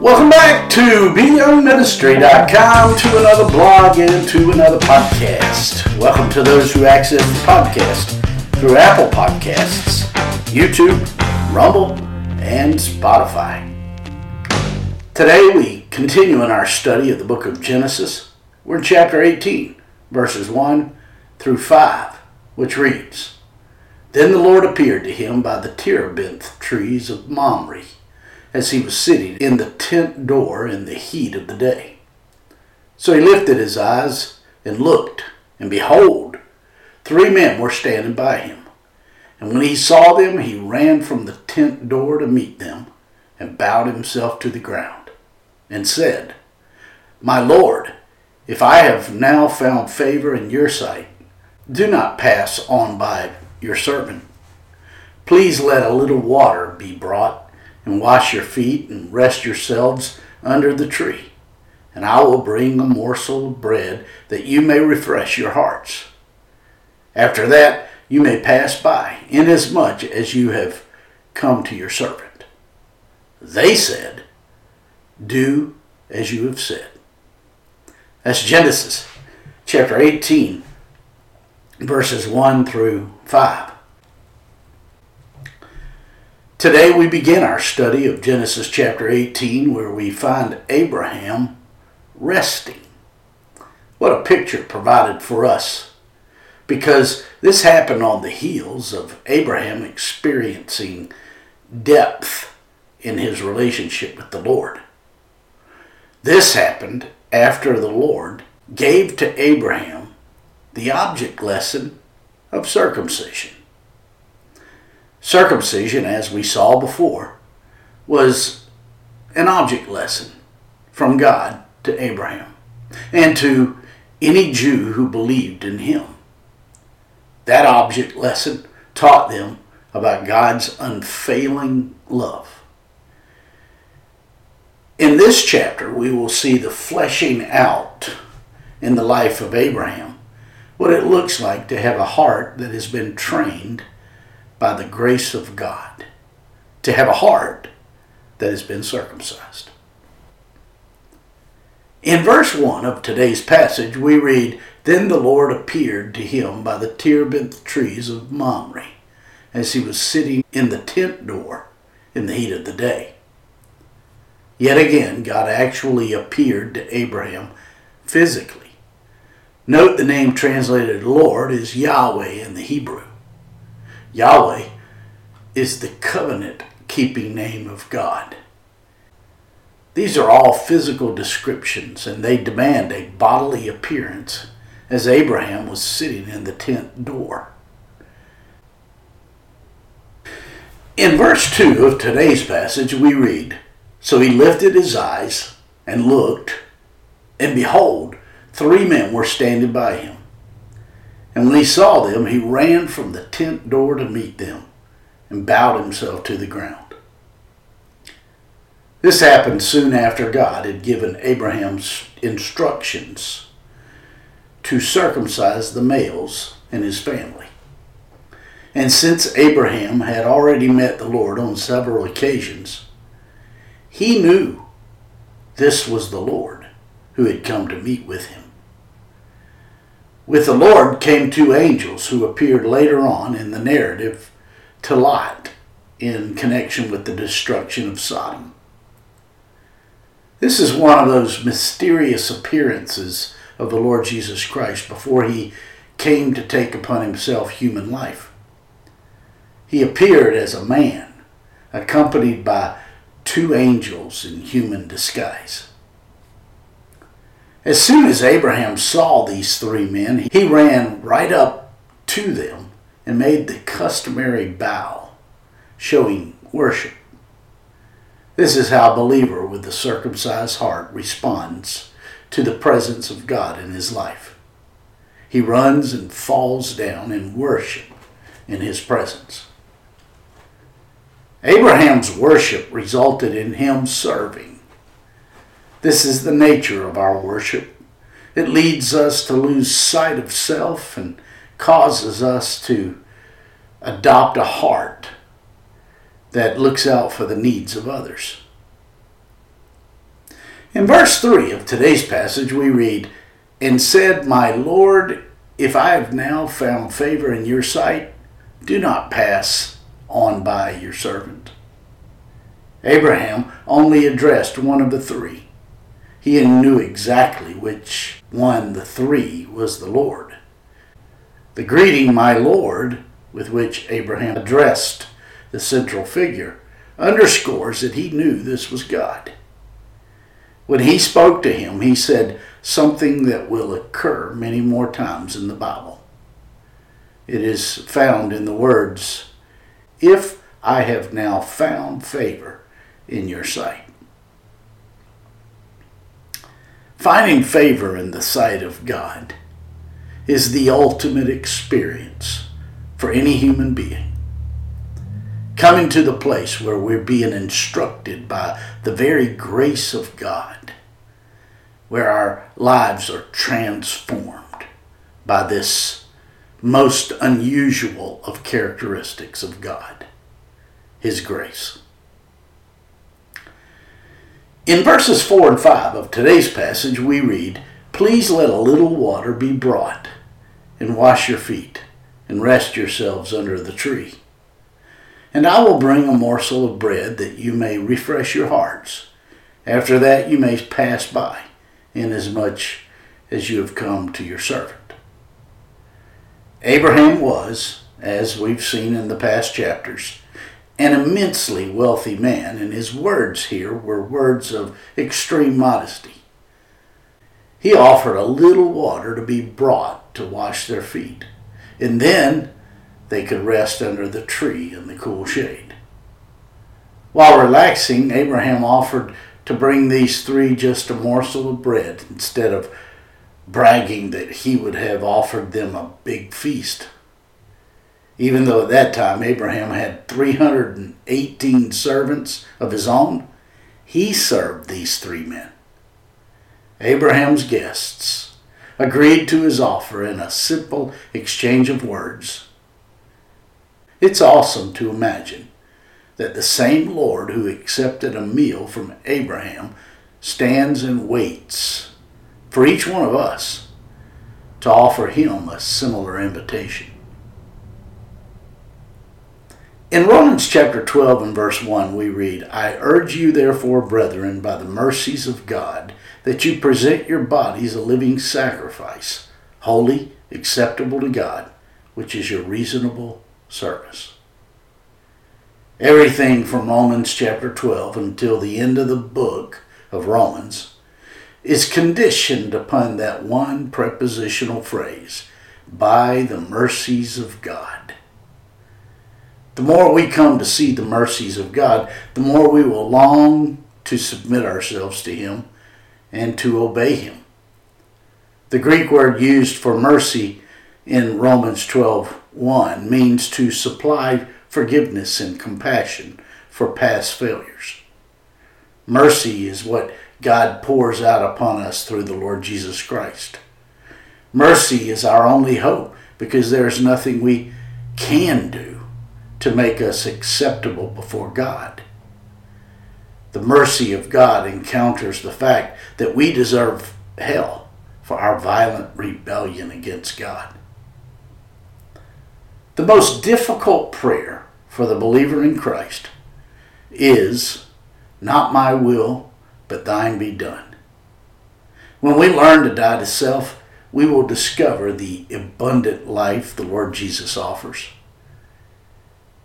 Welcome back to BYoungMinistry.com to another blog and to another podcast. Welcome to those who access the podcast through Apple Podcasts, YouTube, Rumble, and Spotify. Today we continue in our study of the book of Genesis. We're in chapter 18, verses 1 through 5, which reads Then the Lord appeared to him by the terebinth trees of Mamre as he was sitting in the tent door in the heat of the day. So he lifted his eyes and looked, and behold, three men were standing by him. And when he saw them, he ran from the tent door to meet them, and bowed himself to the ground, and said, My Lord, if I have now found favor in your sight, do not pass on by your servant. Please let a little water be brought and wash your feet and rest yourselves under the tree. And I will bring a morsel of bread that you may refresh your hearts. After that, you may pass by, inasmuch as you have come to your servant. They said, Do as you have said. That's Genesis chapter 18, verses 1 through 5. Today we begin our study of Genesis chapter 18, where we find Abraham resting. What a picture provided for us, because this happened on the heels of Abraham experiencing depth in his relationship with the Lord. This happened after the Lord gave to Abraham the object lesson of circumcision. Circumcision, as we saw before, was an object lesson from God to Abraham and to any Jew who believed in him. That object lesson taught them about God's unfailing love. In this chapter, we will see the fleshing out in the life of Abraham what it looks like to have a heart that has been trained by the grace of God to have a heart that has been circumcised. In verse 1 of today's passage, we read, Then the Lord appeared to him by the terebinth trees of Mamre, as he was sitting in the tent door in the heat of the day. Yet again, God actually appeared to Abraham physically. Note the name translated Lord is Yahweh in the Hebrew. Yahweh is the covenant keeping name of God. These are all physical descriptions, and they demand a bodily appearance as Abraham was sitting in the tent door. In verse 2 of today's passage, we read So he lifted his eyes and looked, and behold, three men were standing by him. And when he saw them, he ran from the tent door to meet them and bowed himself to the ground. This happened soon after God had given Abraham's instructions to circumcise the males in his family. And since Abraham had already met the Lord on several occasions, he knew this was the Lord who had come to meet with him. With the Lord came two angels who appeared later on in the narrative to Lot in connection with the destruction of Sodom. This is one of those mysterious appearances of the Lord Jesus Christ before he came to take upon himself human life. He appeared as a man, accompanied by two angels in human disguise. As soon as Abraham saw these three men, he ran right up to them and made the customary bow, showing worship. This is how a believer with the circumcised heart responds to the presence of God in his life. He runs and falls down in worship in his presence. Abraham's worship resulted in him serving. This is the nature of our worship. It leads us to lose sight of self and causes us to adopt a heart that looks out for the needs of others. In verse 3 of today's passage, we read, And said, My Lord, if I have now found favor in your sight, do not pass on by your servant. Abraham only addressed one of the three. He knew exactly which one the three was the Lord. The greeting, my Lord, with which Abraham addressed the central figure, underscores that he knew this was God. When he spoke to him, he said something that will occur many more times in the Bible. It is found in the words, If I have now found favor in your sight. Finding favor in the sight of God is the ultimate experience for any human being. Coming to the place where we're being instructed by the very grace of God, where our lives are transformed by this most unusual of characteristics of God, His grace. In verses 4 and 5 of today's passage, we read, Please let a little water be brought and wash your feet, and rest yourselves under the tree. And I will bring a morsel of bread that you may refresh your hearts. After that you may pass by, inasmuch as you have come to your servant. Abraham was, as we've seen in the past chapters, an immensely wealthy man, and his words here were words of extreme modesty. He offered a little water to be brought to wash their feet, and then they could rest under the tree in the cool shade. While relaxing, Abraham offered to bring these three just a morsel of bread instead of bragging that he would have offered them a big feast. Even though at that time Abraham had 318 servants of his own, he served these three men. Abraham's guests agreed to his offer in a simple exchange of words. It's awesome to imagine that the same Lord who accepted a meal from Abraham stands and waits for each one of us to offer him a similar invitation. In Romans chapter 12 and verse 1, we read, I urge you, therefore, brethren, by the mercies of God, that you present your bodies a living sacrifice, holy, acceptable to God, which is your reasonable service. Everything from Romans chapter 12 until the end of the book of Romans is conditioned upon that one prepositional phrase, by the mercies of God. The more we come to see the mercies of God, the more we will long to submit ourselves to Him and to obey him. The Greek word used for mercy in Romans 12:1 means to supply forgiveness and compassion for past failures. Mercy is what God pours out upon us through the Lord Jesus Christ. Mercy is our only hope because there is nothing we can do to make us acceptable before God the mercy of God encounters the fact that we deserve hell for our violent rebellion against God. The most difficult prayer for the believer in Christ is, Not my will, but thine be done. When we learn to die to self, we will discover the abundant life the Lord Jesus offers.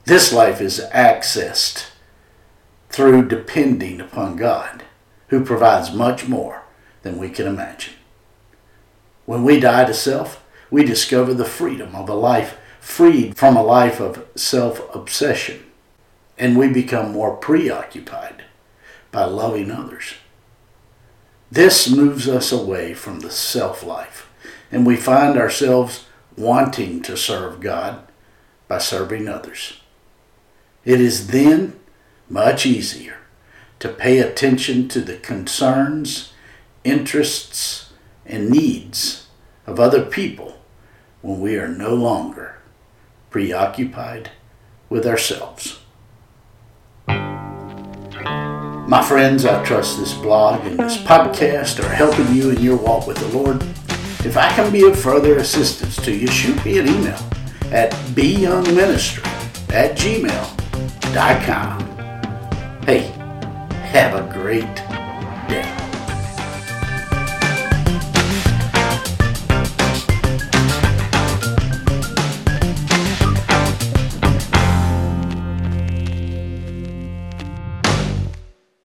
This life is accessed through depending upon God, who provides much more than we can imagine. When we die to self, we discover the freedom of a life freed from a life of self obsession, and we become more preoccupied by loving others. This moves us away from the self life, and we find ourselves wanting to serve God by serving others. It is then much easier to pay attention to the concerns, interests, and needs of other people when we are no longer preoccupied with ourselves. My friends, I trust this blog and this podcast are helping you in your walk with the Lord. If I can be of further assistance to you, shoot me an email at byoungministry at gmail.com. Hey, have a great day.